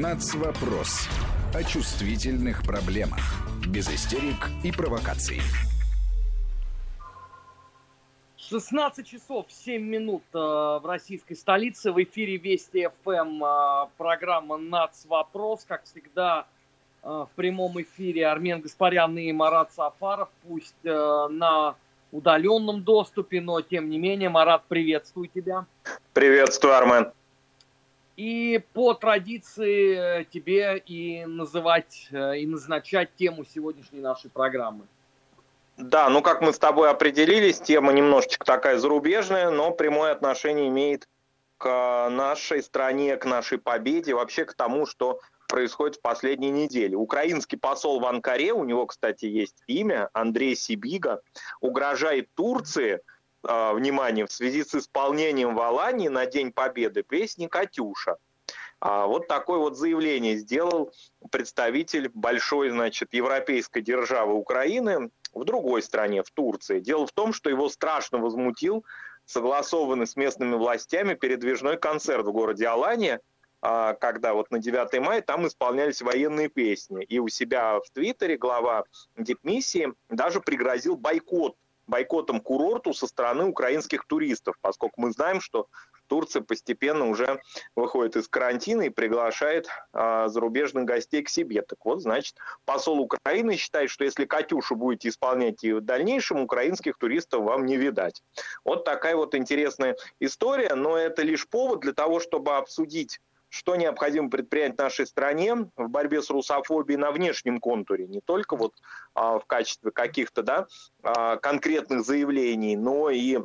Нацвопрос. О чувствительных проблемах. Без истерик и провокаций. 16 часов 7 минут э, в российской столице. В эфире Вести ФМ э, программа «Нацвопрос». Как всегда, э, в прямом эфире Армен Гаспарян и Марат Сафаров. Пусть э, на удаленном доступе, но тем не менее, Марат, приветствую тебя. Приветствую, Армен. И по традиции э, тебе и называть, э, и назначать тему сегодняшней нашей программы. Да, ну как мы с тобой определились, тема немножечко такая зарубежная, но прямое отношение имеет к нашей стране, к нашей победе, вообще к тому, что происходит в последние недели. Украинский посол в Анкаре, у него, кстати, есть имя, Андрей Сибига, угрожает Турции, э, внимание, в связи с исполнением в Алании на День Победы песни «Катюша». А вот такое вот заявление сделал представитель большой, значит, европейской державы Украины в другой стране, в Турции. Дело в том, что его страшно возмутил согласованный с местными властями передвижной концерт в городе Алания – а, когда вот на 9 мая там исполнялись военные песни. И у себя в Твиттере глава дипмиссии даже пригрозил бойкот бойкотом курорту со стороны украинских туристов, поскольку мы знаем, что Турция постепенно уже выходит из карантина и приглашает а, зарубежных гостей к себе. Так вот, значит, посол Украины считает, что если «Катюшу» будете исполнять и в дальнейшем, украинских туристов вам не видать. Вот такая вот интересная история, но это лишь повод для того, чтобы обсудить что необходимо предпринять нашей стране в борьбе с русофобией на внешнем контуре, не только вот а, в качестве каких-то да, а, конкретных заявлений, но и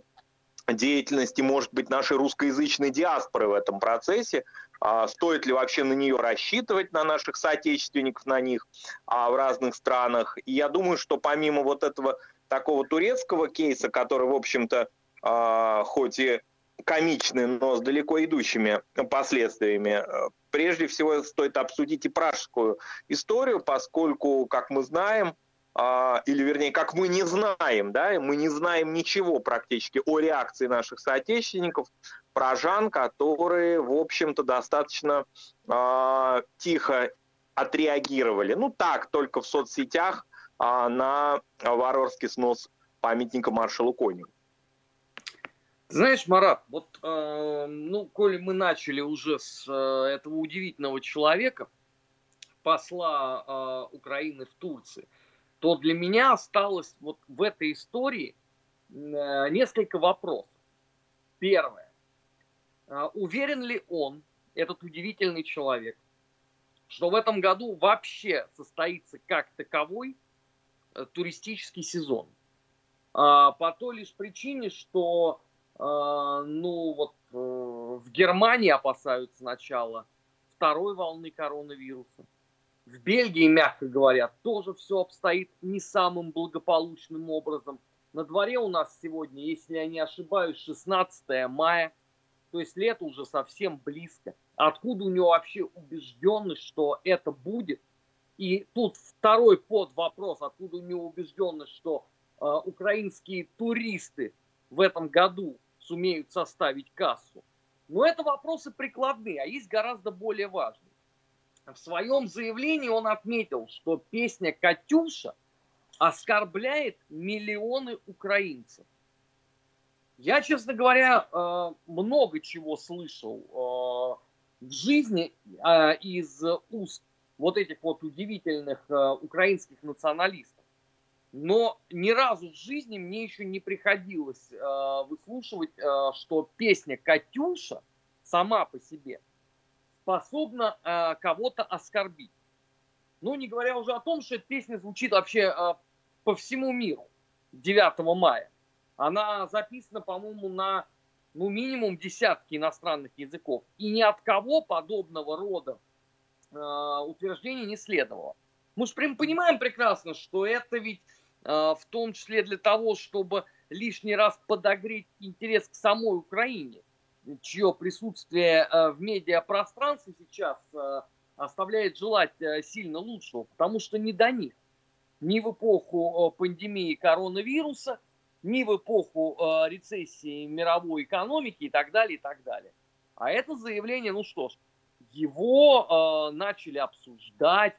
деятельности, может быть, нашей русскоязычной диаспоры в этом процессе, а, стоит ли вообще на нее рассчитывать, на наших соотечественников, на них а, в разных странах. И я думаю, что помимо вот этого такого турецкого кейса, который, в общем-то, а, хоть и комичны, но с далеко идущими последствиями. Прежде всего стоит обсудить и пражскую историю, поскольку, как мы знаем, а, или вернее, как мы не знаем, да, мы не знаем ничего практически о реакции наших соотечественников, пражан, которые, в общем-то, достаточно э, тихо отреагировали. Ну так, только в соцсетях э, на варварский снос памятника маршалу Коневу. Знаешь, Марат, вот, э, ну, коли мы начали уже с э, этого удивительного человека, посла э, Украины в Турции, то для меня осталось вот в этой истории э, несколько вопросов. Первое. Э, уверен ли он, этот удивительный человек, что в этом году вообще состоится как таковой э, туристический сезон? Э, по той лишь причине, что ну вот э, в Германии опасаются начала второй волны коронавируса. В Бельгии, мягко говоря, тоже все обстоит не самым благополучным образом. На дворе у нас сегодня, если я не ошибаюсь, 16 мая, то есть лето уже совсем близко. Откуда у него вообще убежденность, что это будет? И тут второй под вопрос, откуда у него убежденность, что э, украинские туристы в этом году сумеют составить кассу. Но это вопросы прикладные, а есть гораздо более важные. В своем заявлении он отметил, что песня «Катюша» оскорбляет миллионы украинцев. Я, честно говоря, э, много чего слышал э, в жизни э, из уст вот этих вот удивительных украинских националистов. Но ни разу в жизни мне еще не приходилось э, выслушивать, э, что песня «Катюша» сама по себе способна э, кого-то оскорбить. Ну, не говоря уже о том, что эта песня звучит вообще э, по всему миру 9 мая. Она записана, по-моему, на ну, минимум десятки иностранных языков. И ни от кого подобного рода э, утверждений не следовало. Мы же прям понимаем прекрасно, что это ведь в том числе для того, чтобы лишний раз подогреть интерес к самой Украине, чье присутствие э, в медиапространстве сейчас э, оставляет желать сильно лучшего, потому что не до них. Ни в эпоху пандемии коронавируса, ни в эпоху рецессии мировой экономики и так далее, и так далее. А это заявление, ну что ж, его начали обсуждать.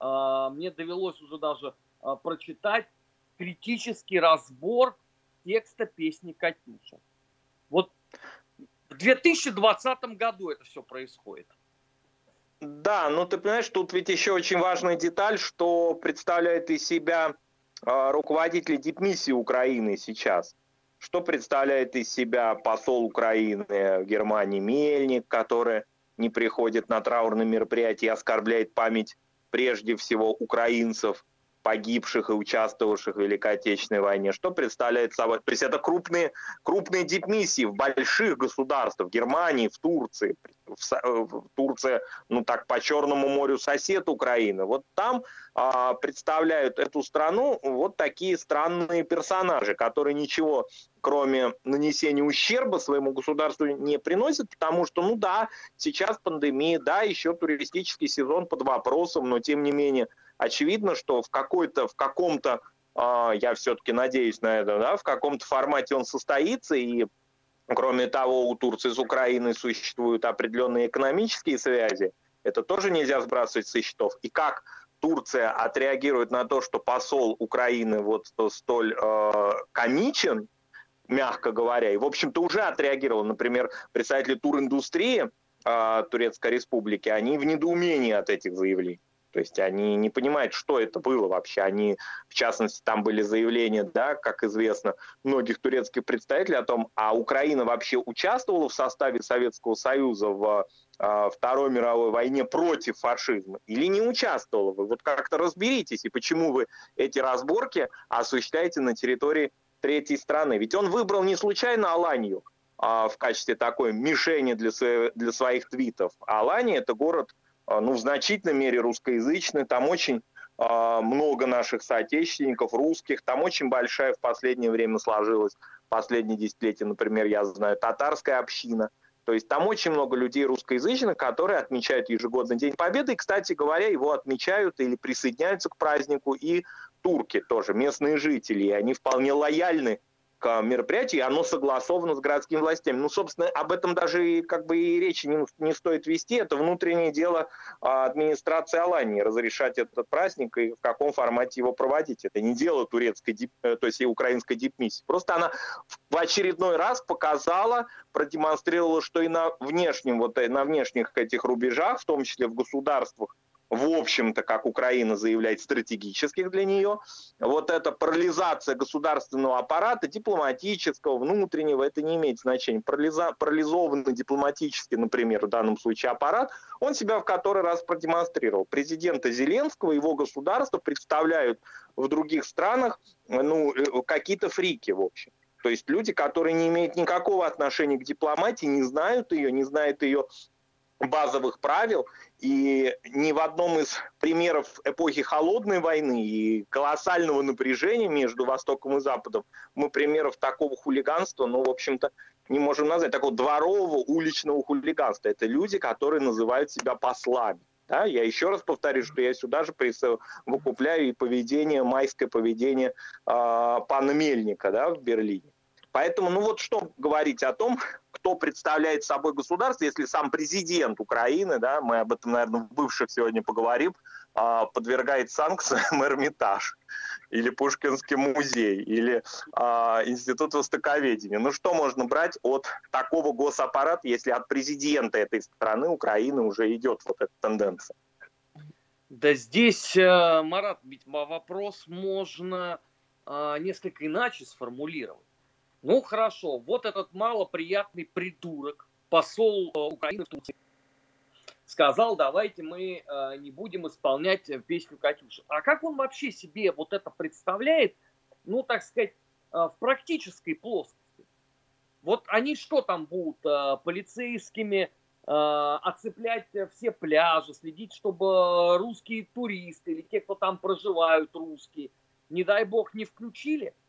Мне довелось уже даже прочитать критический разбор текста песни «Катюша». Вот в 2020 году это все происходит. Да, ну ты понимаешь, тут ведь еще очень важная деталь, что представляет из себя э, руководитель дипмиссии Украины сейчас. Что представляет из себя посол Украины в Германии Мельник, который не приходит на траурные мероприятия и оскорбляет память прежде всего украинцев – погибших и участвовавших в Великой Отечественной войне. Что представляет собой? То есть это крупные, крупные дипмиссии в больших государствах, в Германии, в Турции. В, в Турция, ну так, по Черному морю сосед Украины. Вот там а, представляют эту страну вот такие странные персонажи, которые ничего кроме нанесения ущерба своему государству не приносят, потому что, ну да, сейчас пандемия, да, еще туристический сезон под вопросом, но тем не менее очевидно, что в какой-то, в каком-то, э, я все-таки надеюсь на это, да, в каком-то формате он состоится, и кроме того, у Турции с Украиной существуют определенные экономические связи, это тоже нельзя сбрасывать со счетов. И как Турция отреагирует на то, что посол Украины вот столь э, комичен, мягко говоря, и, в общем-то, уже отреагировал, например, представители туриндустрии э, Турецкой Республики, они в недоумении от этих заявлений. То есть они не понимают, что это было вообще. Они, в частности, там были заявления, да, как известно, многих турецких представителей о том, а Украина вообще участвовала в составе Советского Союза в э, Второй мировой войне против фашизма или не участвовала. Вы вот как-то разберитесь, и почему вы эти разборки осуществляете на территории третьей страны. Ведь он выбрал не случайно Аланию, а, в качестве такой мишени для, для своих твитов. А Алания – это город а, ну, в значительной мере русскоязычный, там очень э, много наших соотечественников русских, там очень большая в последнее время сложилась, последние десятилетия, например, я знаю, татарская община. То есть там очень много людей русскоязычных, которые отмечают ежегодный День Победы. И, кстати говоря, его отмечают или присоединяются к празднику и турки тоже, местные жители. И они вполне лояльны мероприятию, и оно согласовано с городскими властями. Ну, собственно, об этом даже и, как бы и речи не, не стоит вести. Это внутреннее дело а, администрации Алании, разрешать этот праздник и в каком формате его проводить. Это не дело турецкой, э, то есть и украинской дипмиссии. Просто она в очередной раз показала, продемонстрировала, что и на внешнем, вот э, на внешних этих рубежах, в том числе в государствах, в общем-то, как Украина заявляет, стратегических для нее. Вот эта парализация государственного аппарата, дипломатического, внутреннего, это не имеет значения. Парализа, парализованный дипломатический, например, в данном случае аппарат, он себя в который раз продемонстрировал. Президента Зеленского, его государство представляют в других странах ну, э, какие-то фрики, в общем. То есть люди, которые не имеют никакого отношения к дипломатии, не знают ее, не знают ее базовых правил, и ни в одном из примеров эпохи холодной войны и колоссального напряжения между Востоком и Западом мы примеров такого хулиганства, ну, в общем-то, не можем назвать, такого дворового уличного хулиганства. Это люди, которые называют себя послами. Да, я еще раз повторю, что я сюда же выкупляю и поведение, майское поведение э, пана Мельника да, в Берлине. Поэтому, ну вот что говорить о том, кто представляет собой государство, если сам президент Украины, да, мы об этом, наверное, в бывших сегодня поговорим, а, подвергает санкциям Эрмитаж или Пушкинский музей, или а, Институт Востоковедения. Ну что можно брать от такого госаппарата, если от президента этой страны, Украины, уже идет вот эта тенденция? Да здесь, э, Марат, ведь вопрос можно а, несколько иначе сформулировать. Ну хорошо, вот этот малоприятный придурок, посол э, Украины в Турции, сказал, давайте мы э, не будем исполнять э, песню Катюши. А как он вообще себе вот это представляет, ну, так сказать, в практической плоскости? Вот они что там будут, полицейскими оцеплять все пляжи, следить, чтобы русские туристы или те, кто там проживают, русские, не дай бог, не включили –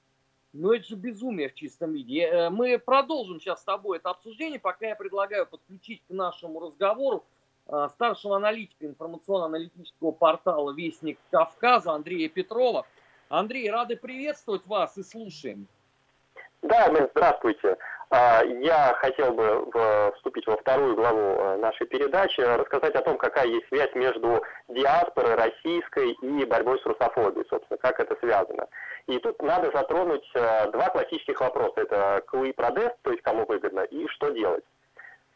но это же безумие в чистом виде. Э, мы продолжим сейчас с тобой это обсуждение, пока я предлагаю подключить к нашему разговору э, старшего аналитика информационно-аналитического портала «Вестник Кавказа» Андрея Петрова. Андрей, рады приветствовать вас и слушаем. Да, ну, здравствуйте. А, я хотел бы вступить во вторую главу э, нашей передачи, рассказать о том, какая есть связь между диаспорой российской и борьбой с русофобией, собственно, как это связано. И тут надо затронуть э, два классических вопроса. Это клы продест, то есть кому выгодно, и что делать.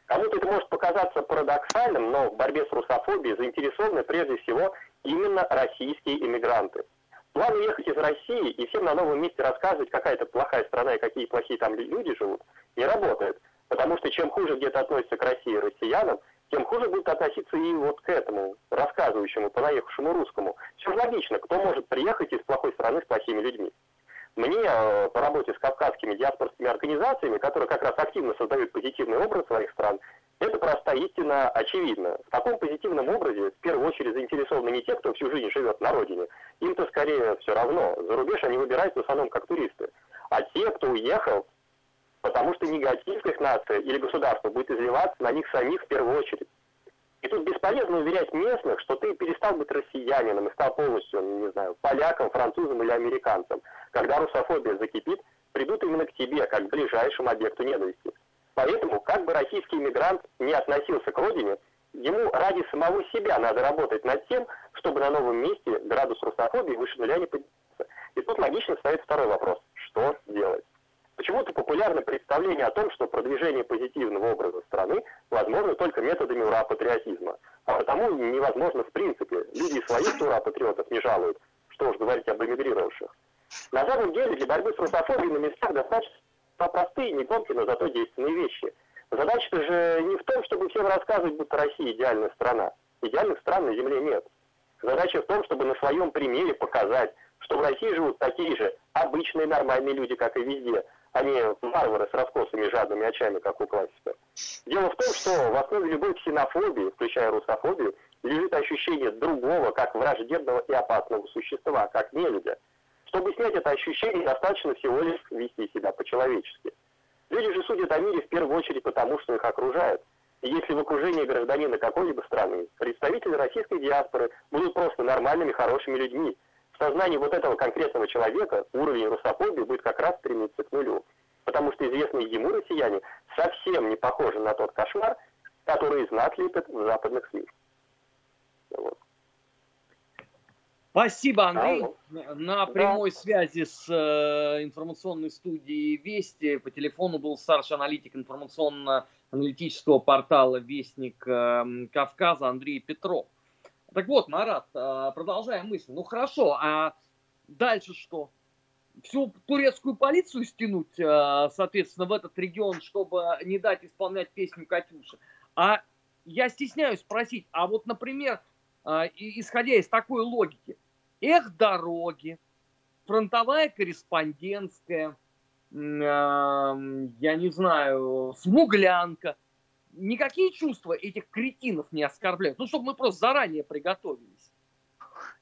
Кому-то это может показаться парадоксальным, но в борьбе с русофобией заинтересованы прежде всего именно российские иммигранты. План уехать из России и всем на новом месте рассказывать, какая это плохая страна и какие плохие там люди живут, не работает. Потому что чем хуже где-то относятся к России россиянам, тем хуже будут относиться и вот к этому, рассказывающему, понаехавшему русскому. Все логично, кто может приехать из плохой страны с плохими людьми. Мне э, по работе с кавказскими диаспорскими организациями, которые как раз активно создают позитивный образ своих стран, это просто истина очевидна. В таком позитивном образе в первую очередь заинтересованы не те, кто всю жизнь живет на родине. Им-то скорее все равно. За рубеж они выбирают в основном как туристы. А те, кто уехал, потому что негатив их нация или государство будет изливаться на них самих в первую очередь. И тут бесполезно уверять местных, что ты перестал быть россиянином и стал полностью, не знаю, поляком, французом или американцем. Когда русофобия закипит, придут именно к тебе, как к ближайшему объекту ненависти. Поэтому, как бы российский иммигрант не относился к родине, ему ради самого себя надо работать над тем, чтобы на новом месте градус русофобии выше нуля не поднялся. И тут логично стоит второй вопрос. Что делать? Почему-то популярно представление о том, что продвижение позитивного образа страны возможно только методами ура-патриотизма. А потому невозможно в принципе. Люди своих ура-патриотов не жалуют. Что уж говорить об эмигрировавших. На самом деле для борьбы с русофобией на местах достаточно простые, не громкие, но зато действенные вещи. Задача-то же не в том, чтобы всем рассказывать, будто Россия идеальная страна. Идеальных стран на Земле нет. Задача в том, чтобы на своем примере показать, что в России живут такие же обычные нормальные люди, как и везде, не варвары с раскосыми жадными очами, как у классика. Дело в том, что в основе любой ксенофобии, включая русофобию, лежит ощущение другого, как враждебного и опасного существа, как нелюдя. Чтобы снять это ощущение, достаточно всего лишь вести себя по-человечески. Люди же судят о мире в первую очередь потому, что их окружают. И если в окружении гражданина какой-либо страны представители российской диаспоры будут просто нормальными, хорошими людьми, сознании вот этого конкретного человека уровень русофобии будет как раз стремиться к нулю. Потому что известные ему россияне совсем не похожи на тот кошмар, который из нас лепят в западных СМИ. Вот. Спасибо, Андрей. Алло. На прямой да. связи с э, информационной студией Вести по телефону был старший аналитик информационно-аналитического портала Вестник э, Кавказа Андрей Петров. Так вот, Марат, э, продолжаем мысль. Ну хорошо, а дальше что? Всю турецкую полицию стянуть, э, соответственно, в этот регион, чтобы не дать исполнять песню Катюши. А я стесняюсь спросить, а вот, например, а, исходя из такой логики, эх, дороги, фронтовая корреспондентская, я не знаю, смуглянка, никакие чувства этих кретинов не оскорбляют. Ну, чтобы мы просто заранее приготовились.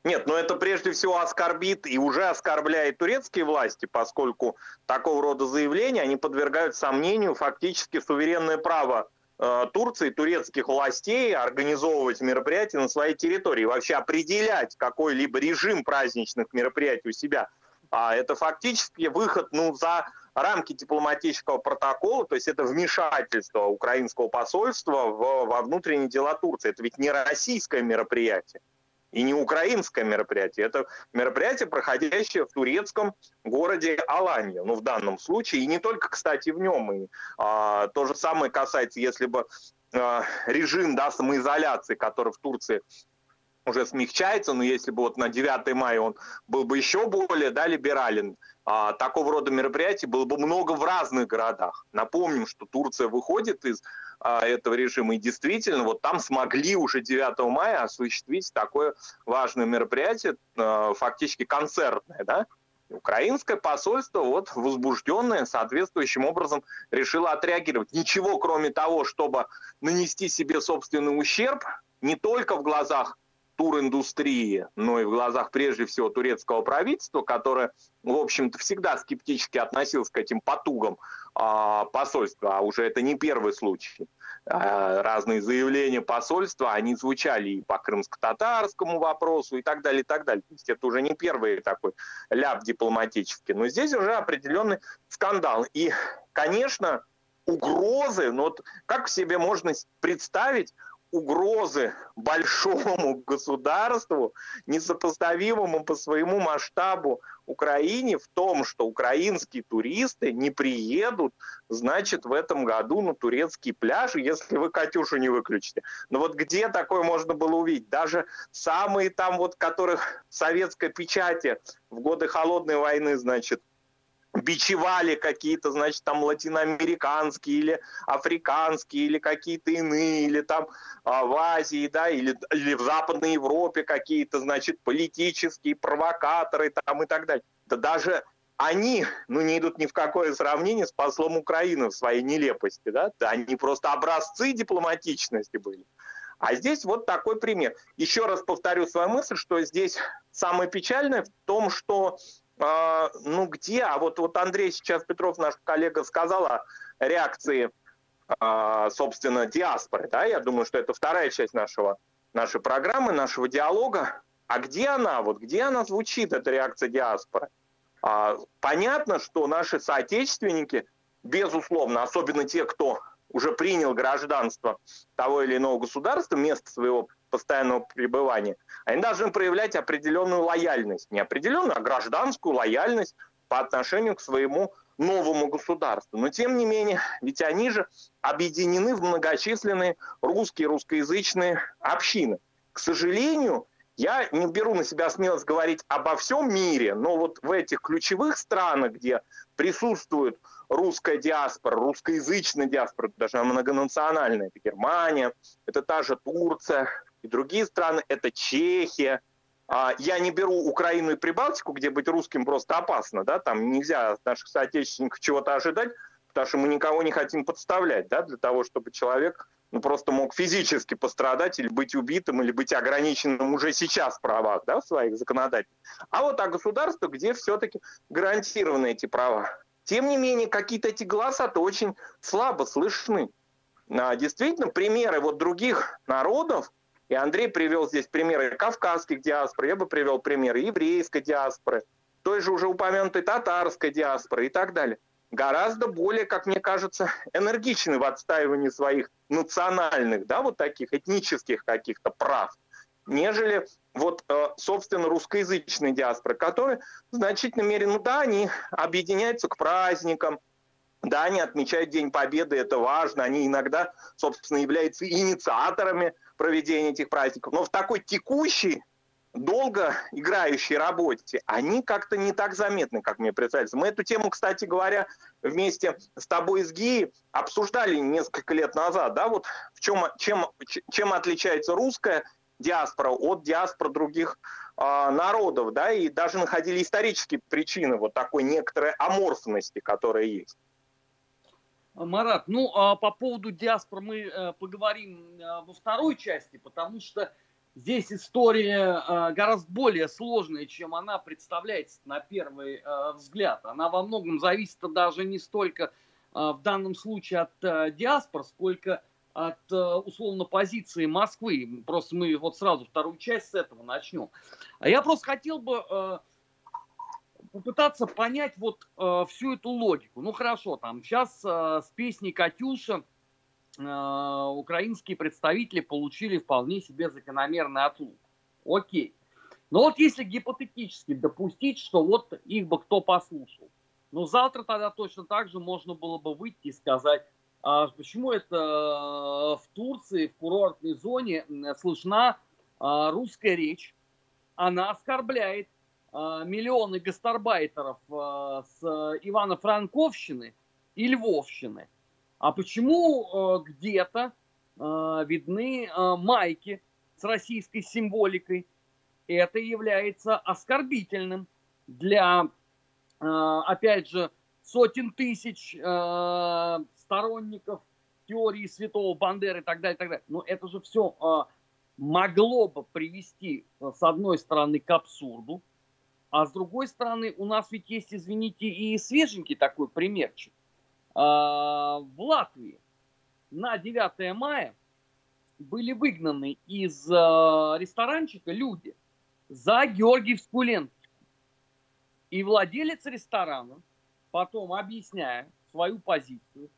Нет, но это прежде всего оскорбит и уже оскорбляет турецкие власти, поскольку такого рода заявления, они подвергают сомнению фактически суверенное право Э, Турции, турецких властей организовывать мероприятия на своей территории, вообще определять какой-либо режим праздничных мероприятий у себя. А это фактически выход ну, за рамки дипломатического протокола, то есть это вмешательство украинского посольства в, во внутренние дела Турции. Это ведь не российское мероприятие и не украинское мероприятие. Это мероприятие, проходящее в турецком городе Аланья, ну, в данном случае, и не только, кстати, в нем. И, а, то же самое касается, если бы а, режим да, самоизоляции, который в Турции уже смягчается, но если бы вот на 9 мая он был бы еще более да, либерален, а, такого рода мероприятий было бы много в разных городах. Напомним, что Турция выходит из а, этого режима, и действительно вот там смогли уже 9 мая осуществить такое важное мероприятие, а, фактически концертное, да, Украинское посольство, вот возбужденное, соответствующим образом решило отреагировать. Ничего, кроме того, чтобы нанести себе собственный ущерб, не только в глазах туриндустрии, но и в глазах прежде всего турецкого правительства, которое, в общем-то, всегда скептически относилось к этим потугам а, посольства, а уже это не первый случай. а, разные заявления посольства, они звучали и по крымско-татарскому вопросу и так далее, и так далее. То есть это уже не первый такой ляп дипломатический, но здесь уже определенный скандал. И, конечно, угрозы, ну вот как себе можно представить угрозы большому государству, несопоставимому по своему масштабу Украине в том, что украинские туристы не приедут, значит, в этом году на турецкий пляж, если вы Катюшу не выключите. Но вот где такое можно было увидеть? Даже самые там вот, которых советской печати в годы Холодной войны, значит, бичевали какие-то, значит, там латиноамериканские или африканские, или какие-то иные, или там а, в Азии, да, или, или в Западной Европе какие-то, значит, политические провокаторы там и так далее. Да даже они, ну, не идут ни в какое сравнение с послом Украины в своей нелепости, да, да они просто образцы дипломатичности были. А здесь вот такой пример. Еще раз повторю свою мысль, что здесь самое печальное в том, что а, ну где? А вот, вот Андрей сейчас, Петров, наш коллега, сказал о реакции, а, собственно, диаспоры. Да? Я думаю, что это вторая часть нашего, нашей программы, нашего диалога. А где она? Вот где она звучит, эта реакция диаспоры? А, понятно, что наши соотечественники, безусловно, особенно те, кто уже принял гражданство того или иного государства, место своего постоянного пребывания, они должны проявлять определенную лояльность. Не определенную, а гражданскую лояльность по отношению к своему новому государству. Но тем не менее, ведь они же объединены в многочисленные русские, русскоязычные общины. К сожалению, я не беру на себя смелость говорить обо всем мире, но вот в этих ключевых странах, где присутствует русская диаспора, русскоязычная диаспора, даже многонациональная, это Германия, это та же Турция, и другие страны, это Чехия. А, я не беру Украину и Прибалтику, где быть русским просто опасно, да, там нельзя от наших соотечественников чего-то ожидать, потому что мы никого не хотим подставлять, да, для того, чтобы человек ну, просто мог физически пострадать или быть убитым, или быть ограниченным уже сейчас в правах, да, в своих законодательных. А вот о государстве, где все-таки гарантированы эти права. Тем не менее, какие-то эти голоса-то очень слабо слышны. А, действительно, примеры вот других народов, и Андрей привел здесь примеры кавказских диаспор, я бы привел примеры еврейской диаспоры, той же уже упомянутой татарской диаспоры и так далее. Гораздо более, как мне кажется, энергичны в отстаивании своих национальных, да, вот таких этнических каких-то прав, нежели вот, э, собственно, русскоязычные диаспоры, которые в значительной мере, ну да, они объединяются к праздникам, да, они отмечают День Победы, это важно, они иногда, собственно, являются инициаторами проведения этих праздников. Но в такой текущей, долго играющей работе они как-то не так заметны, как мне представляется. Мы эту тему, кстати говоря, вместе с тобой с ГИ обсуждали несколько лет назад, да, вот в чем, чем, чем отличается русская диаспора от диаспор других э, народов, да, и даже находили исторические причины вот такой некоторой аморфности, которая есть. Марат, ну а по поводу диаспор мы э, поговорим э, во второй части, потому что здесь история э, гораздо более сложная, чем она представляется на первый взгляд. Она во многом зависит даже не столько в данном случае от диаспор, сколько от условно позиции Москвы. Просто мы вот сразу вторую часть с этого начнем. А я просто хотел бы попытаться понять вот э, всю эту логику. Ну хорошо, там сейчас э, с песней Катюша э, украинские представители получили вполне себе закономерный отлуп. Окей. Но вот если гипотетически допустить, что вот их бы кто послушал, ну завтра тогда точно так же можно было бы выйти и сказать, а почему это э, в Турции, в курортной зоне слышна а, русская речь, она оскорбляет Э, миллионы гастарбайтеров э, с Ивано-Франковщины и Львовщины. А почему э, где-то видны майки с российской символикой? Это является оскорбительным для, опять же, сотен тысяч сторонников теории святого Бандеры и так далее, и так далее. Но это же все могло бы привести, с одной стороны, к абсурду, а с другой стороны, у нас ведь есть, извините, и свеженький такой примерчик. А, в Латвии на 9 мая были выгнаны из э, ресторанчика люди за Георгиевскую ленточку. И владелец ресторана, потом объясняя свою позицию,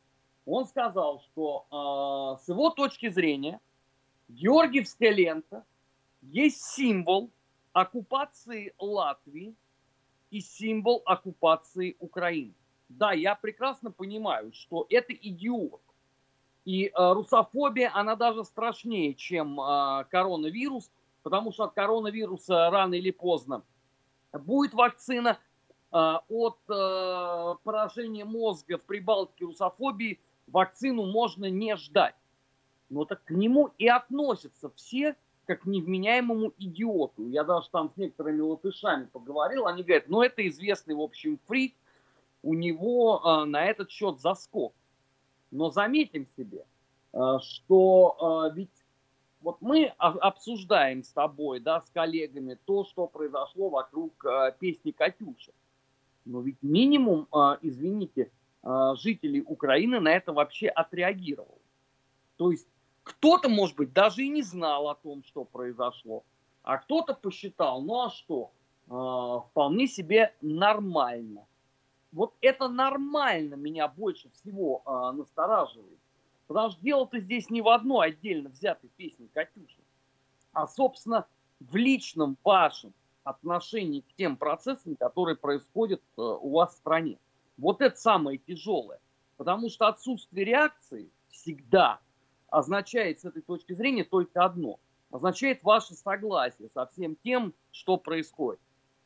он сказал, что э, с его точки зрения Георгиевская лента есть символ оккупации Латвии и символ оккупации Украины. Да, я прекрасно понимаю, что это идиот. И э, русофобия, она даже страшнее, чем э, коронавирус, потому что от коронавируса рано или поздно будет вакцина, э, от э, поражения мозга в Прибалтике русофобии вакцину можно не ждать. Но так к нему и относятся все как невменяемому идиоту. Я даже там с некоторыми латышами поговорил, они говорят, ну это известный, в общем, фрик, у него э, на этот счет заскок. Но заметим себе, э, что э, ведь вот мы обсуждаем с тобой, да, с коллегами, то, что произошло вокруг э, песни «Катюша». Но ведь минимум, э, извините, э, жителей Украины на это вообще отреагировал. То есть кто-то, может быть, даже и не знал о том, что произошло, а кто-то посчитал, ну а что, э, вполне себе нормально. Вот это нормально меня больше всего э, настораживает. Потому что дело-то здесь не в одной отдельно взятой песне Катюши, а, собственно, в личном вашем отношении к тем процессам, которые происходят э, у вас в стране. Вот это самое тяжелое. Потому что отсутствие реакции всегда означает с этой точки зрения только одно. Означает ваше согласие со всем тем, что происходит.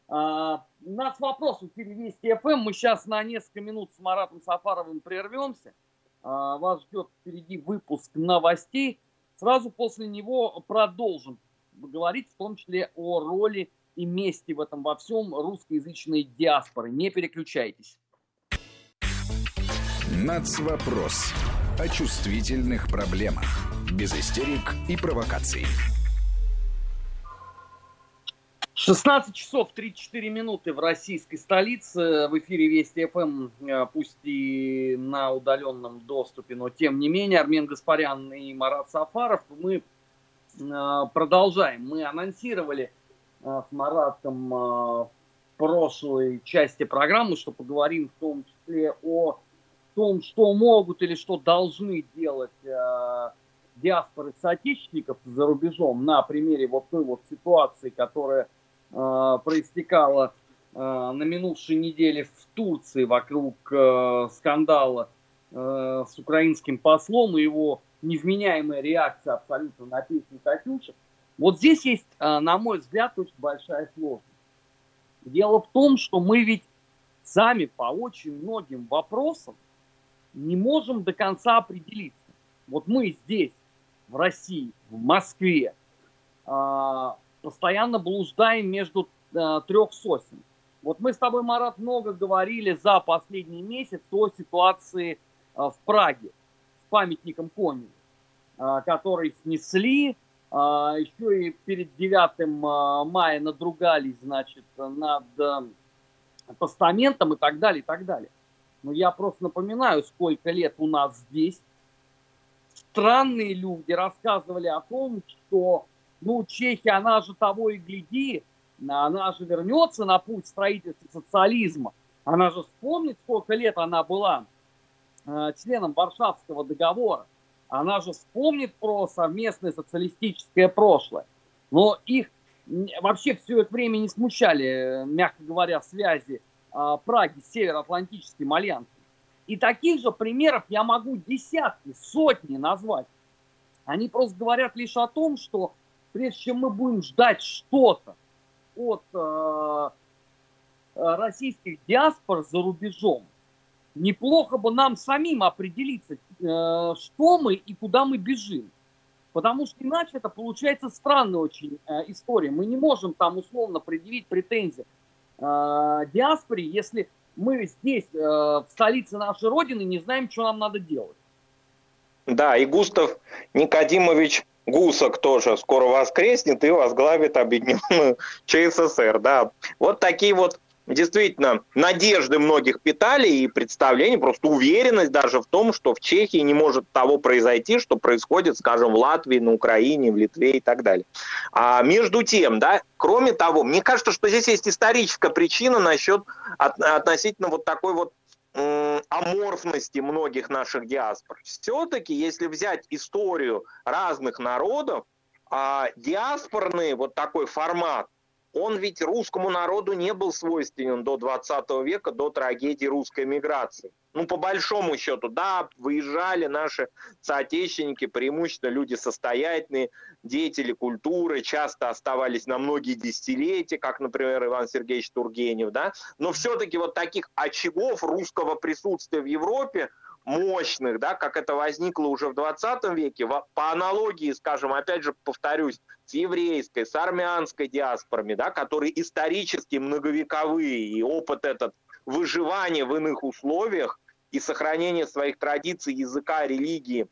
А, у нас вопрос в эфире Вести ФМ. Мы сейчас на несколько минут с Маратом Сафаровым прервемся. А, вас ждет впереди выпуск новостей. Сразу после него продолжим говорить в том числе о роли и месте в этом во всем русскоязычной диаспоры. Не переключайтесь. Нацвопрос о чувствительных проблемах. Без истерик и провокаций. 16 часов 34 минуты в российской столице. В эфире Вести ФМ, э, пусть и на удаленном доступе, но тем не менее, Армен Гаспарян и Марат Сафаров. Мы э, продолжаем. Мы анонсировали э, с Маратом в прошлой части программы, что поговорим в том числе о том, что могут или что должны делать э, диаспоры соотечественников за рубежом на примере вот той вот ситуации, которая э, проистекала э, на минувшей неделе в Турции вокруг э, скандала э, с украинским послом и его невменяемая реакция абсолютно на песню Катюша. Вот здесь есть, э, на мой взгляд, очень большая сложность. Дело в том, что мы ведь сами по очень многим вопросам не можем до конца определиться. Вот мы здесь, в России, в Москве, а, постоянно блуждаем между а, трех сосен. Вот мы с тобой, Марат, много говорили за последний месяц о ситуации а, в Праге с памятником Коню, который снесли, еще и перед 9 мая надругались, значит, над постаментом и так далее, и так далее. Но я просто напоминаю, сколько лет у нас здесь. Странные люди рассказывали о том, что ну, Чехия, она же того и гляди, она же вернется на путь строительства социализма. Она же вспомнит, сколько лет она была э, членом Варшавского договора. Она же вспомнит про совместное социалистическое прошлое. Но их вообще все это время не смущали, мягко говоря, связи Праги с Североатлантическим альянсом. И таких же примеров я могу десятки, сотни назвать. Они просто говорят лишь о том, что прежде чем мы будем ждать что-то от э, российских диаспор за рубежом, неплохо бы нам самим определиться, э, что мы и куда мы бежим. Потому что иначе это получается странная очень э, история. Мы не можем там условно предъявить претензии э, диаспоре, если мы здесь, э, в столице нашей Родины, не знаем, что нам надо делать. Да, и Густав Никодимович Гусак тоже скоро воскреснет и возглавит объединенную ЧССР. Да. Вот такие вот действительно надежды многих питали и представление, просто уверенность даже в том, что в Чехии не может того произойти, что происходит, скажем, в Латвии, на Украине, в Литве и так далее. А между тем, да, кроме того, мне кажется, что здесь есть историческая причина насчет от, относительно вот такой вот аморфности многих наших диаспор. Все-таки, если взять историю разных народов, а диаспорный вот такой формат, он ведь русскому народу не был свойственен до 20 века, до трагедии русской миграции. Ну, по большому счету, да, выезжали наши соотечественники, преимущественно люди состоятельные, деятели культуры, часто оставались на многие десятилетия, как, например, Иван Сергеевич Тургенев, да, но все-таки вот таких очагов русского присутствия в Европе – мощных, да, как это возникло уже в 20 веке, по аналогии, скажем, опять же повторюсь, с еврейской, с армянской диаспорами, да, которые исторически многовековые, и опыт этот выживания в иных условиях и сохранения своих традиций, языка, религии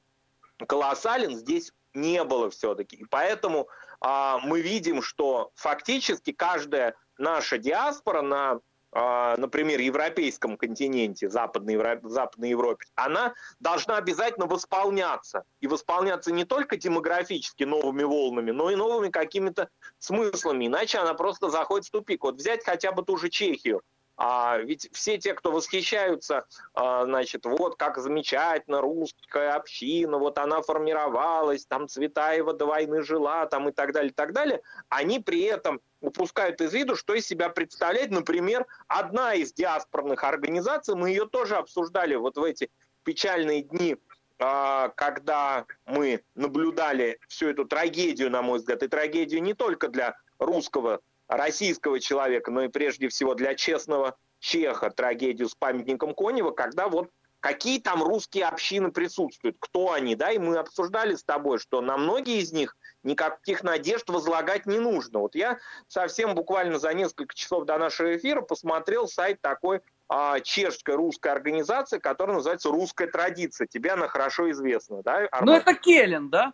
колоссален, здесь не было все-таки. И поэтому а, мы видим, что фактически каждая наша диаспора на например, европейском континенте, Западной, Европе, Западной Европе, она должна обязательно восполняться. И восполняться не только демографически новыми волнами, но и новыми какими-то смыслами. Иначе она просто заходит в тупик. Вот взять хотя бы ту же Чехию. А ведь все те, кто восхищаются, а, значит, вот как замечательно русская община, вот она формировалась, там Цветаева до войны жила, там и так далее, и так далее, они при этом упускают из виду, что из себя представляет, например, одна из диаспорных организаций, мы ее тоже обсуждали вот в эти печальные дни, а, когда мы наблюдали всю эту трагедию, на мой взгляд, и трагедию не только для русского, российского человека, но и прежде всего для честного чеха, трагедию с памятником Конева, когда вот какие там русские общины присутствуют, кто они, да, и мы обсуждали с тобой, что на многие из них никаких надежд возлагать не нужно. Вот я совсем буквально за несколько часов до нашего эфира посмотрел сайт такой а, чешской русской организации, которая называется «Русская традиция». Тебе она хорошо известна, да, Арман? Ну, это Келлен, да?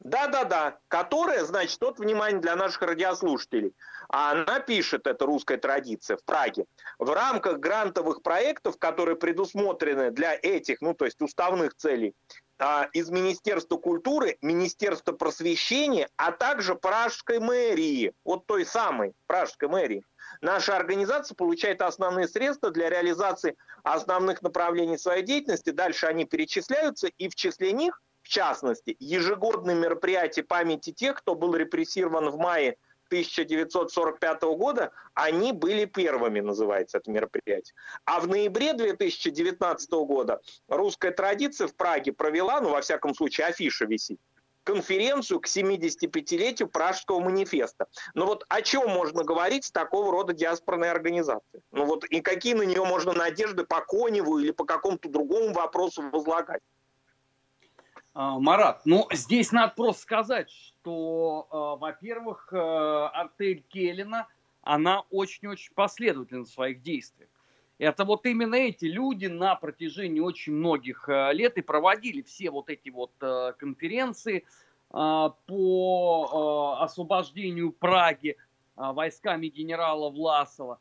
Да-да-да, которая, значит, вот внимание для наших радиослушателей. Она пишет, это русская традиция, в Праге. В рамках грантовых проектов, которые предусмотрены для этих, ну, то есть уставных целей, из Министерства культуры, Министерства просвещения, а также Пражской мэрии, вот той самой Пражской мэрии. Наша организация получает основные средства для реализации основных направлений своей деятельности. Дальше они перечисляются, и в числе них – в частности, ежегодные мероприятия памяти тех, кто был репрессирован в мае 1945 года, они были первыми, называется это мероприятие. А в ноябре 2019 года русская традиция в Праге провела, ну, во всяком случае, афиша висит, конференцию к 75-летию Пражского манифеста. Но вот о чем можно говорить с такого рода диаспорной организацией? Ну вот и какие на нее можно надежды по Коневу или по какому-то другому вопросу возлагать? А, Марат, ну здесь надо просто сказать, что, а, во-первых, э, артель Келлина, она очень-очень последовательна в своих действиях. Это вот именно эти люди на протяжении очень многих э, лет и проводили все вот эти вот э, конференции по освобождению Праги войсками генерала Власова.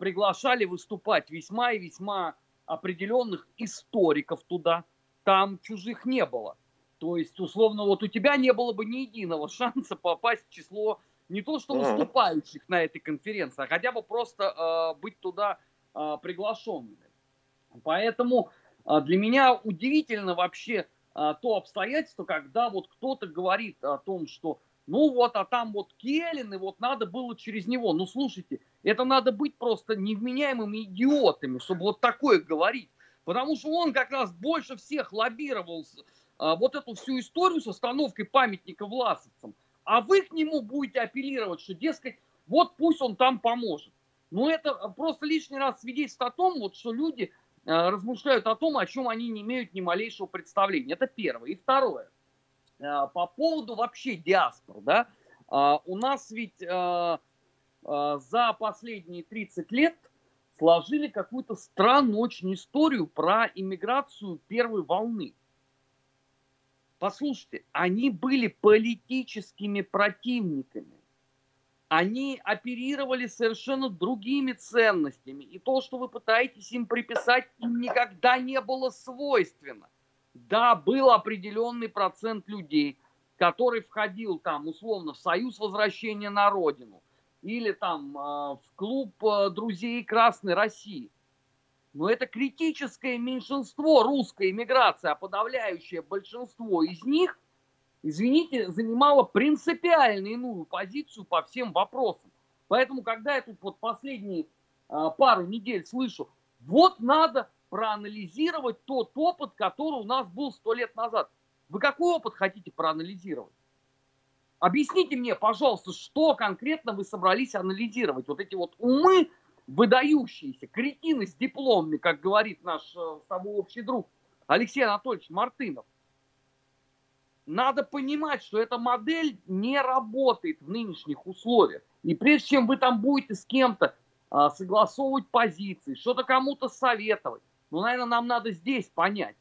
Приглашали выступать весьма и весьма определенных историков туда. Там чужих не было. То есть, условно, вот у тебя не было бы ни единого шанса попасть в число не то что выступающих на этой конференции, а хотя бы просто э, быть туда э, приглашенными. Поэтому э, для меня удивительно вообще э, то обстоятельство, когда вот кто-то говорит о том, что ну вот, а там вот Келлин, и вот надо было через него. Ну слушайте, это надо быть просто невменяемыми идиотами, чтобы вот такое говорить. Потому что он как раз больше всех лоббировал вот эту всю историю с остановкой памятника власовцам, а вы к нему будете апеллировать, что, дескать, вот пусть он там поможет. Но это просто лишний раз свидетельствует о том, вот, что люди э, размышляют о том, о чем они не имеют ни малейшего представления. Это первое. И второе. Э, по поводу вообще диаспор, да, у нас ведь за последние 30 лет сложили какую-то странную очень историю про иммиграцию первой волны. Послушайте, они были политическими противниками. они оперировали совершенно другими ценностями. И то, что вы пытаетесь им приписать, им никогда не было свойственно. Да, был определенный процент людей, который входил там условно в Союз возвращения на родину или там а, в клуб а, друзей Красной России. Но это критическое меньшинство русской иммиграции, а подавляющее большинство из них извините, занимала принципиально иную позицию по всем вопросам. Поэтому, когда я тут вот последние а, пару недель слышу, вот надо проанализировать тот опыт, который у нас был сто лет назад. Вы какой опыт хотите проанализировать? Объясните мне, пожалуйста, что конкретно вы собрались анализировать? Вот эти вот умы, выдающиеся, кретины с дипломами, как говорит наш э, с тобой общий друг Алексей Анатольевич Мартынов надо понимать, что эта модель не работает в нынешних условиях. И прежде чем вы там будете с кем-то а, согласовывать позиции, что-то кому-то советовать, ну, наверное, нам надо здесь понять,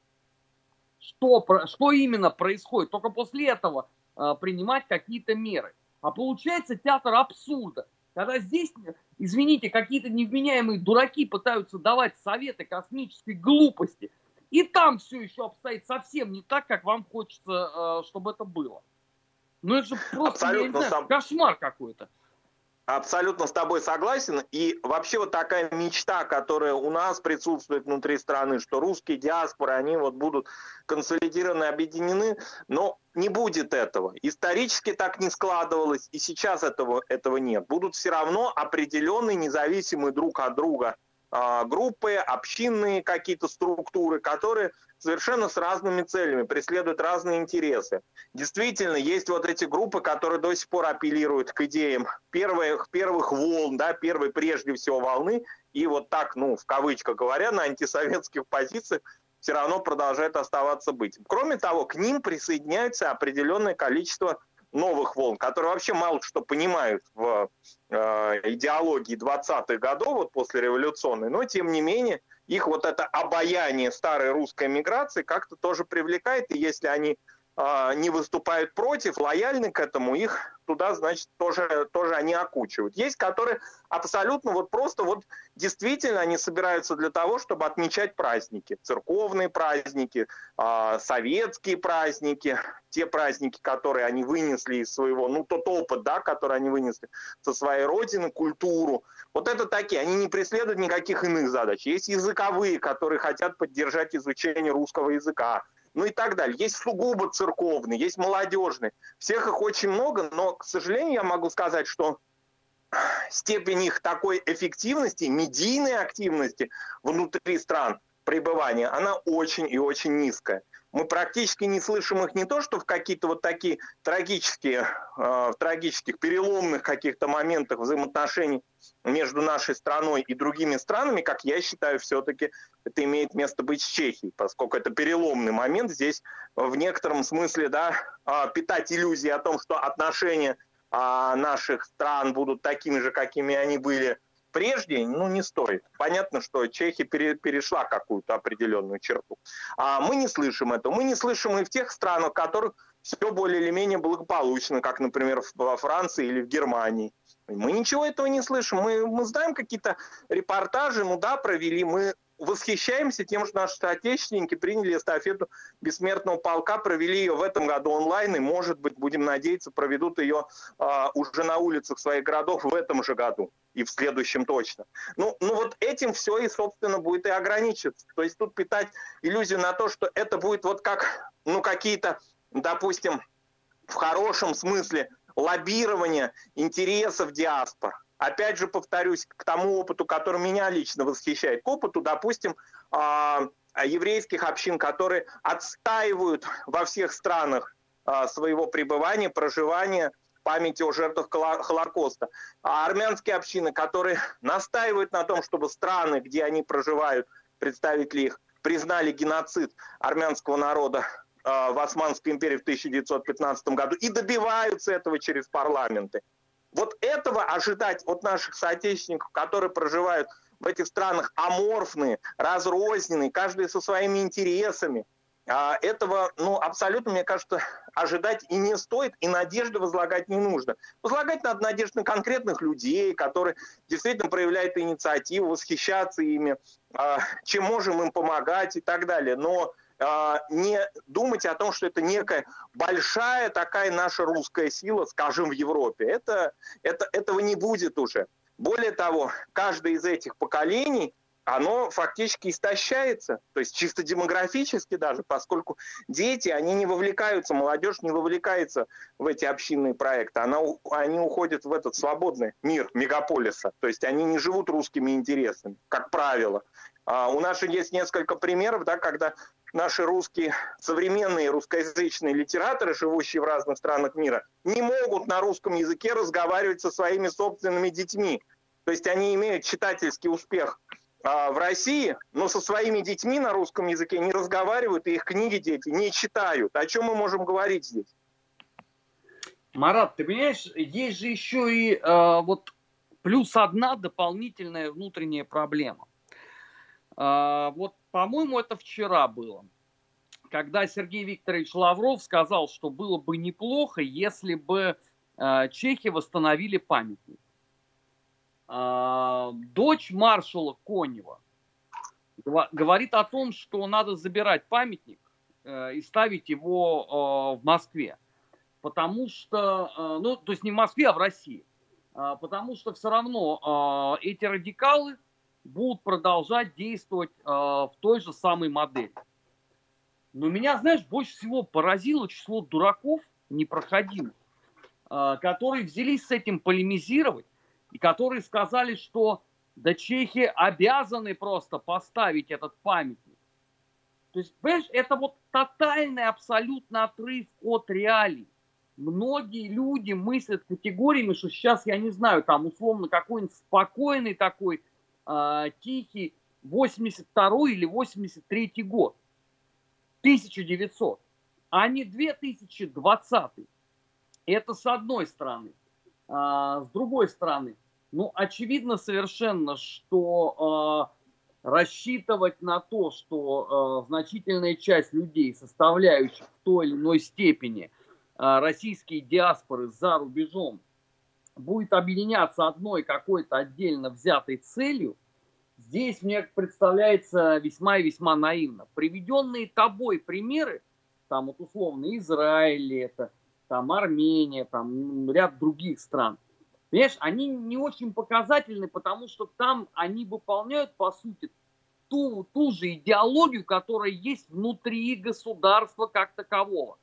что, что именно происходит. Только после этого а, принимать какие-то меры. А получается театр абсурда. Когда здесь, извините, какие-то невменяемые дураки пытаются давать советы космической глупости – и там все еще обстоит совсем не так, как вам хочется, э, чтобы это было. Ну это же просто Абсолютно знаю, сам... кошмар какой-то. Абсолютно с тобой согласен. И вообще вот такая мечта, которая у нас присутствует внутри страны, что русские диаспоры, они вот будут консолидированы, объединены, но не будет этого. Исторически так не складывалось, и сейчас этого, этого нет. Будут все равно определенные, независимые друг от друга группы, общинные какие-то структуры, которые совершенно с разными целями, преследуют разные интересы. Действительно, есть вот эти группы, которые до сих пор апеллируют к идеям первых, первых волн, да, первой прежде всего волны, и вот так, ну, в кавычках говоря, на антисоветских позициях все равно продолжает оставаться быть. Кроме того, к ним присоединяется определенное количество новых волн, которые вообще мало что понимают в э, идеологии 20-х годов, вот после революционной, но тем не менее их вот это обаяние старой русской миграции как-то тоже привлекает, и если они не выступают против, лояльны к этому, их туда, значит, тоже, тоже они окучивают. Есть, которые абсолютно вот просто вот действительно они собираются для того, чтобы отмечать праздники. Церковные праздники, э, советские праздники, те праздники, которые они вынесли из своего, ну, тот опыт, да, который они вынесли со своей родины, культуру. Вот это такие, они не преследуют никаких иных задач. Есть языковые, которые хотят поддержать изучение русского языка ну и так далее. Есть сугубо церковные, есть молодежные. Всех их очень много, но, к сожалению, я могу сказать, что степень их такой эффективности, медийной активности внутри стран пребывания, она очень и очень низкая мы практически не слышим их не то, что в какие-то вот такие трагические, э, в трагических, переломных каких-то моментах взаимоотношений между нашей страной и другими странами, как я считаю, все-таки это имеет место быть с Чехией, поскольку это переломный момент. Здесь в некотором смысле да, а, питать иллюзии о том, что отношения а, наших стран будут такими же, какими они были прежде, ну, не стоит. Понятно, что Чехия пере, перешла какую-то определенную черту. А мы не слышим этого. Мы не слышим и в тех странах, в которых все более или менее благополучно, как, например, во Франции или в Германии. Мы ничего этого не слышим. Мы, мы знаем какие-то репортажи, ну да, провели. Мы восхищаемся тем, что наши соотечественники приняли эстафету бессмертного полка, провели ее в этом году онлайн, и, может быть, будем надеяться, проведут ее э, уже на улицах своих городов в этом же году и в следующем точно. Ну, ну вот этим все и, собственно, будет и ограничиться. То есть тут питать иллюзию на то, что это будет вот как, ну, какие-то, допустим, в хорошем смысле лоббирование интересов диаспор опять же повторюсь, к тому опыту, который меня лично восхищает, к опыту, допустим, а, еврейских общин, которые отстаивают во всех странах а, своего пребывания, проживания памяти о жертвах Холокоста. А армянские общины, которые настаивают на том, чтобы страны, где они проживают, представители их, признали геноцид армянского народа в Османской империи в 1915 году и добиваются этого через парламенты. Вот этого ожидать от наших соотечественников, которые проживают в этих странах аморфные, разрозненные, каждый со своими интересами, а, этого, ну, абсолютно, мне кажется, ожидать и не стоит, и надежды возлагать не нужно. Возлагать надо надежды на конкретных людей, которые действительно проявляют инициативу, восхищаться ими, а, чем можем им помогать и так далее. Но а, не думать о том, что это некая большая такая наша русская сила, скажем, в Европе. Это, это, этого не будет уже. Более того, каждое из этих поколений оно фактически истощается, то есть чисто демографически даже, поскольку дети, они не вовлекаются, молодежь не вовлекается в эти общинные проекты, она, они уходят в этот свободный мир мегаполиса, то есть они не живут русскими интересами, как правило. А у нас же есть несколько примеров, да, когда наши русские, современные русскоязычные литераторы, живущие в разных странах мира, не могут на русском языке разговаривать со своими собственными детьми. То есть они имеют читательский успех в России, но со своими детьми на русском языке не разговаривают, и их книги дети не читают. О чем мы можем говорить здесь? Марат, ты понимаешь, есть же еще и э, вот плюс одна дополнительная внутренняя проблема. Э, вот, по-моему, это вчера было, когда Сергей Викторович Лавров сказал, что было бы неплохо, если бы э, чехи восстановили памятник. А, дочь маршала Конева говорит о том, что надо забирать памятник э, и ставить его э, в Москве. Потому что, э, ну, то есть не в Москве, а в России. Потому что все равно эти радикалы будут продолжать действовать в той же самой модели. Но меня, знаешь, больше всего поразило число дураков непроходимых, которые взялись с этим полемизировать и которые сказали, что да чехи обязаны просто поставить этот памятник. То есть, понимаешь, это вот тотальный абсолютно отрыв от реалий. Многие люди мыслят категориями, что сейчас, я не знаю, там условно какой-нибудь спокойный такой, э, тихий 82 или 83 год. 1900, а не 2020. Это с одной стороны. А, с другой стороны, ну, очевидно совершенно, что э, рассчитывать на то, что э, значительная часть людей, составляющих в той или иной степени э, российские диаспоры за рубежом, будет объединяться одной какой-то отдельно взятой целью, здесь мне представляется весьма и весьма наивно. Приведенные тобой примеры, там вот условно Израиль это, там Армения, там ряд других стран – Понимаешь, они не очень показательны, потому что там они выполняют, по сути, ту, ту же идеологию, которая есть внутри государства как такового.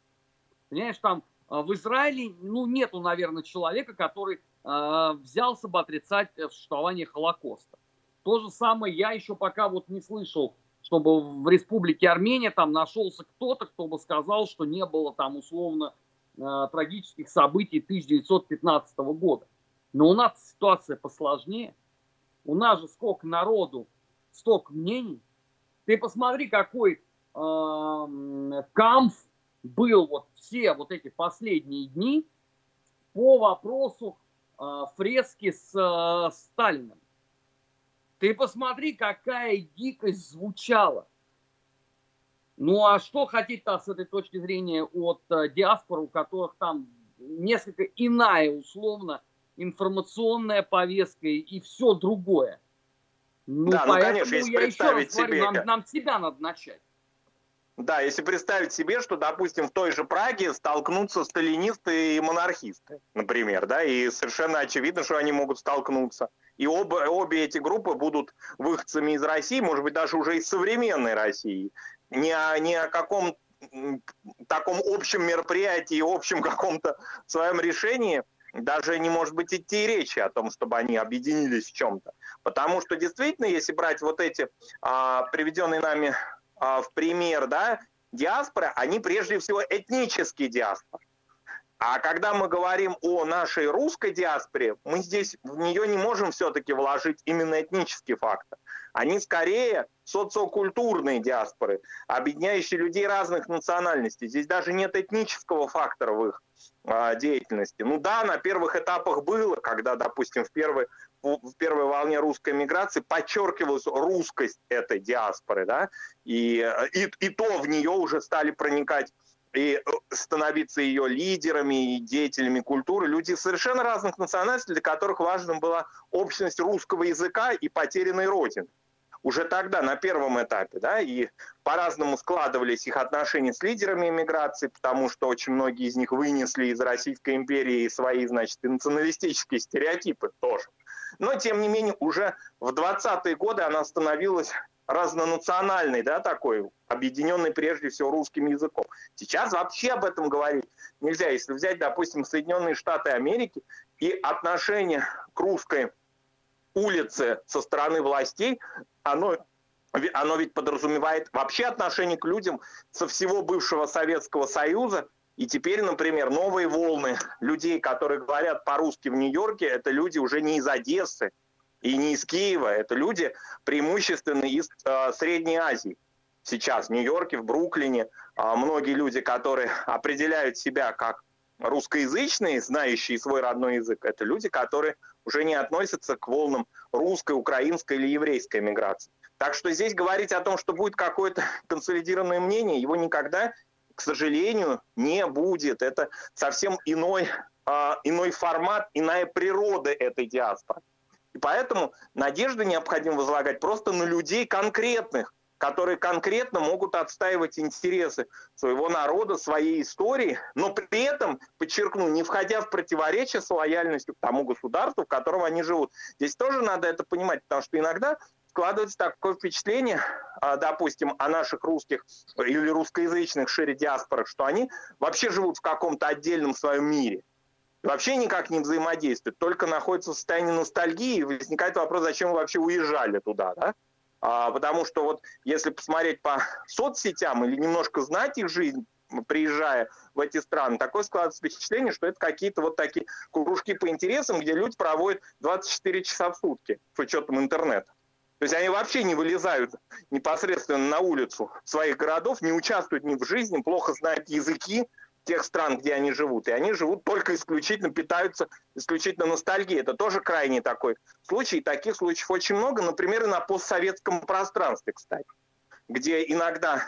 Понимаешь, там э, в Израиле, ну, нету, наверное, человека, который э, взялся бы отрицать существование Холокоста. То же самое я еще пока вот не слышал, чтобы в республике Армения там нашелся кто-то, кто бы сказал, что не было там условно э, трагических событий 1915 года. Но у нас ситуация посложнее. У нас же сколько народу, столько мнений. Ты посмотри, какой э, камф был вот все вот эти последние дни по вопросу э, фрески с э, Сталиным. Ты посмотри, какая дикость звучала. Ну а что хотеть-то с этой точки зрения от э, диаспоры, у которых там несколько иная условно информационная повестка и все другое. Ну, да, ну конечно, если представить себе... Говорю, нам, нам себя надо начать. Да, если представить себе, что, допустим, в той же Праге столкнутся сталинисты и монархисты, например, да, и совершенно очевидно, что они могут столкнуться. И оба, обе эти группы будут выходцами из России, может быть, даже уже из современной России. Не о, не о каком таком общем мероприятии, общем каком-то своем решении – даже не может быть идти речи о том, чтобы они объединились в чем-то. Потому что действительно, если брать вот эти а, приведенные нами а, в пример, да, диаспоры, они прежде всего этнические диаспоры. А когда мы говорим о нашей русской диаспоре, мы здесь в нее не можем все-таки вложить именно этнический фактор. Они скорее социокультурные диаспоры, объединяющие людей разных национальностей. Здесь даже нет этнического фактора в их деятельности. Ну да, на первых этапах было, когда, допустим, в первой, в первой волне русской миграции подчеркивалась русскость этой диаспоры, да, и, и, и то в нее уже стали проникать и э, становиться ее лидерами и деятелями культуры люди совершенно разных национальностей, для которых важным была общность русского языка и потерянной родины. Уже тогда, на первом этапе, да, и по-разному складывались их отношения с лидерами иммиграции, потому что очень многие из них вынесли из Российской империи свои, значит, националистические стереотипы тоже. Но, тем не менее, уже в 20-е годы она становилась разнонациональный, да, такой, объединенный прежде всего русским языком. Сейчас вообще об этом говорить нельзя. Если взять, допустим, Соединенные Штаты Америки и отношение к русской улице со стороны властей, оно, оно ведь подразумевает вообще отношение к людям со всего бывшего Советского Союза, и теперь, например, новые волны людей, которые говорят по-русски в Нью-Йорке, это люди уже не из Одессы, и не из Киева, это люди преимущественно из э, Средней Азии. Сейчас в Нью-Йорке, в Бруклине э, многие люди, которые определяют себя как русскоязычные, знающие свой родной язык, это люди, которые уже не относятся к волнам русской, украинской или еврейской миграции. Так что здесь говорить о том, что будет какое-то консолидированное мнение, его никогда, к сожалению, не будет. Это совсем иной, э, иной формат, иная природа этой диаспоры. И поэтому надежды необходимо возлагать просто на людей конкретных, которые конкретно могут отстаивать интересы своего народа, своей истории, но при этом, подчеркну, не входя в противоречие с лояльностью к тому государству, в котором они живут. Здесь тоже надо это понимать, потому что иногда складывается такое впечатление, а, допустим, о наших русских или русскоязычных шире диаспорах, что они вообще живут в каком-то отдельном своем мире вообще никак не взаимодействуют, только находятся в состоянии ностальгии, и возникает вопрос, зачем вы вообще уезжали туда, да? А, потому что вот если посмотреть по соцсетям или немножко знать их жизнь, приезжая в эти страны, такое складывается впечатление, что это какие-то вот такие кружки по интересам, где люди проводят 24 часа в сутки с учетом интернета. То есть они вообще не вылезают непосредственно на улицу своих городов, не участвуют ни в жизни, плохо знают языки, тех стран, где они живут. И они живут только исключительно, питаются исключительно ностальгией. Это тоже крайний такой случай. И таких случаев очень много, например, и на постсоветском пространстве, кстати, где иногда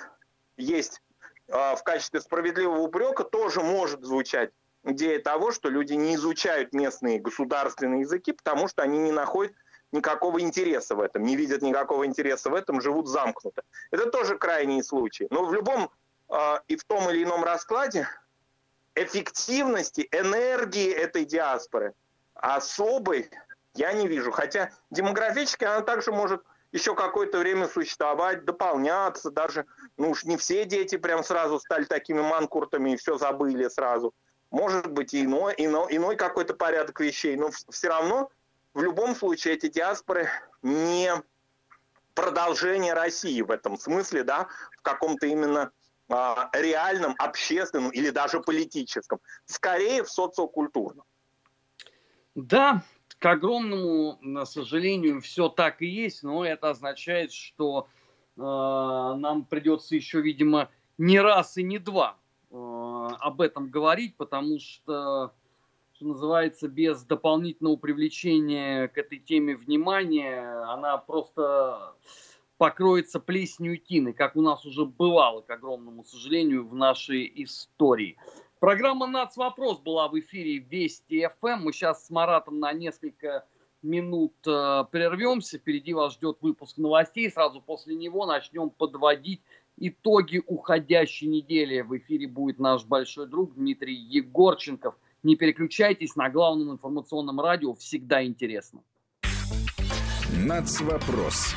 есть э, в качестве справедливого упрека тоже может звучать идея того, что люди не изучают местные государственные языки, потому что они не находят никакого интереса в этом, не видят никакого интереса в этом, живут замкнуто. Это тоже крайний случай. Но в любом э, и в том или ином раскладе эффективности, энергии этой диаспоры особой я не вижу. Хотя демографически она также может еще какое-то время существовать, дополняться, даже, ну уж не все дети прям сразу стали такими манкуртами и все забыли сразу. Может быть иной, иной, иной какой-то порядок вещей, но все равно в любом случае эти диаспоры не продолжение России в этом смысле, да, в каком-то именно а, реальном, общественном или даже политическом, скорее в социокультурном. Да, к огромному сожалению, все так и есть, но это означает, что э, нам придется еще, видимо, не раз и не два э, об этом говорить, потому что, что называется, без дополнительного привлечения к этой теме внимания, она просто покроется плесенью тины, как у нас уже бывало, к огромному сожалению, в нашей истории. Программа «Нац. Вопрос» была в эфире Вести ФМ. Мы сейчас с Маратом на несколько минут э, прервемся. Впереди вас ждет выпуск новостей. Сразу после него начнем подводить итоги уходящей недели. В эфире будет наш большой друг Дмитрий Егорченков. Не переключайтесь на главном информационном радио. Всегда интересно. «Нац. Вопрос»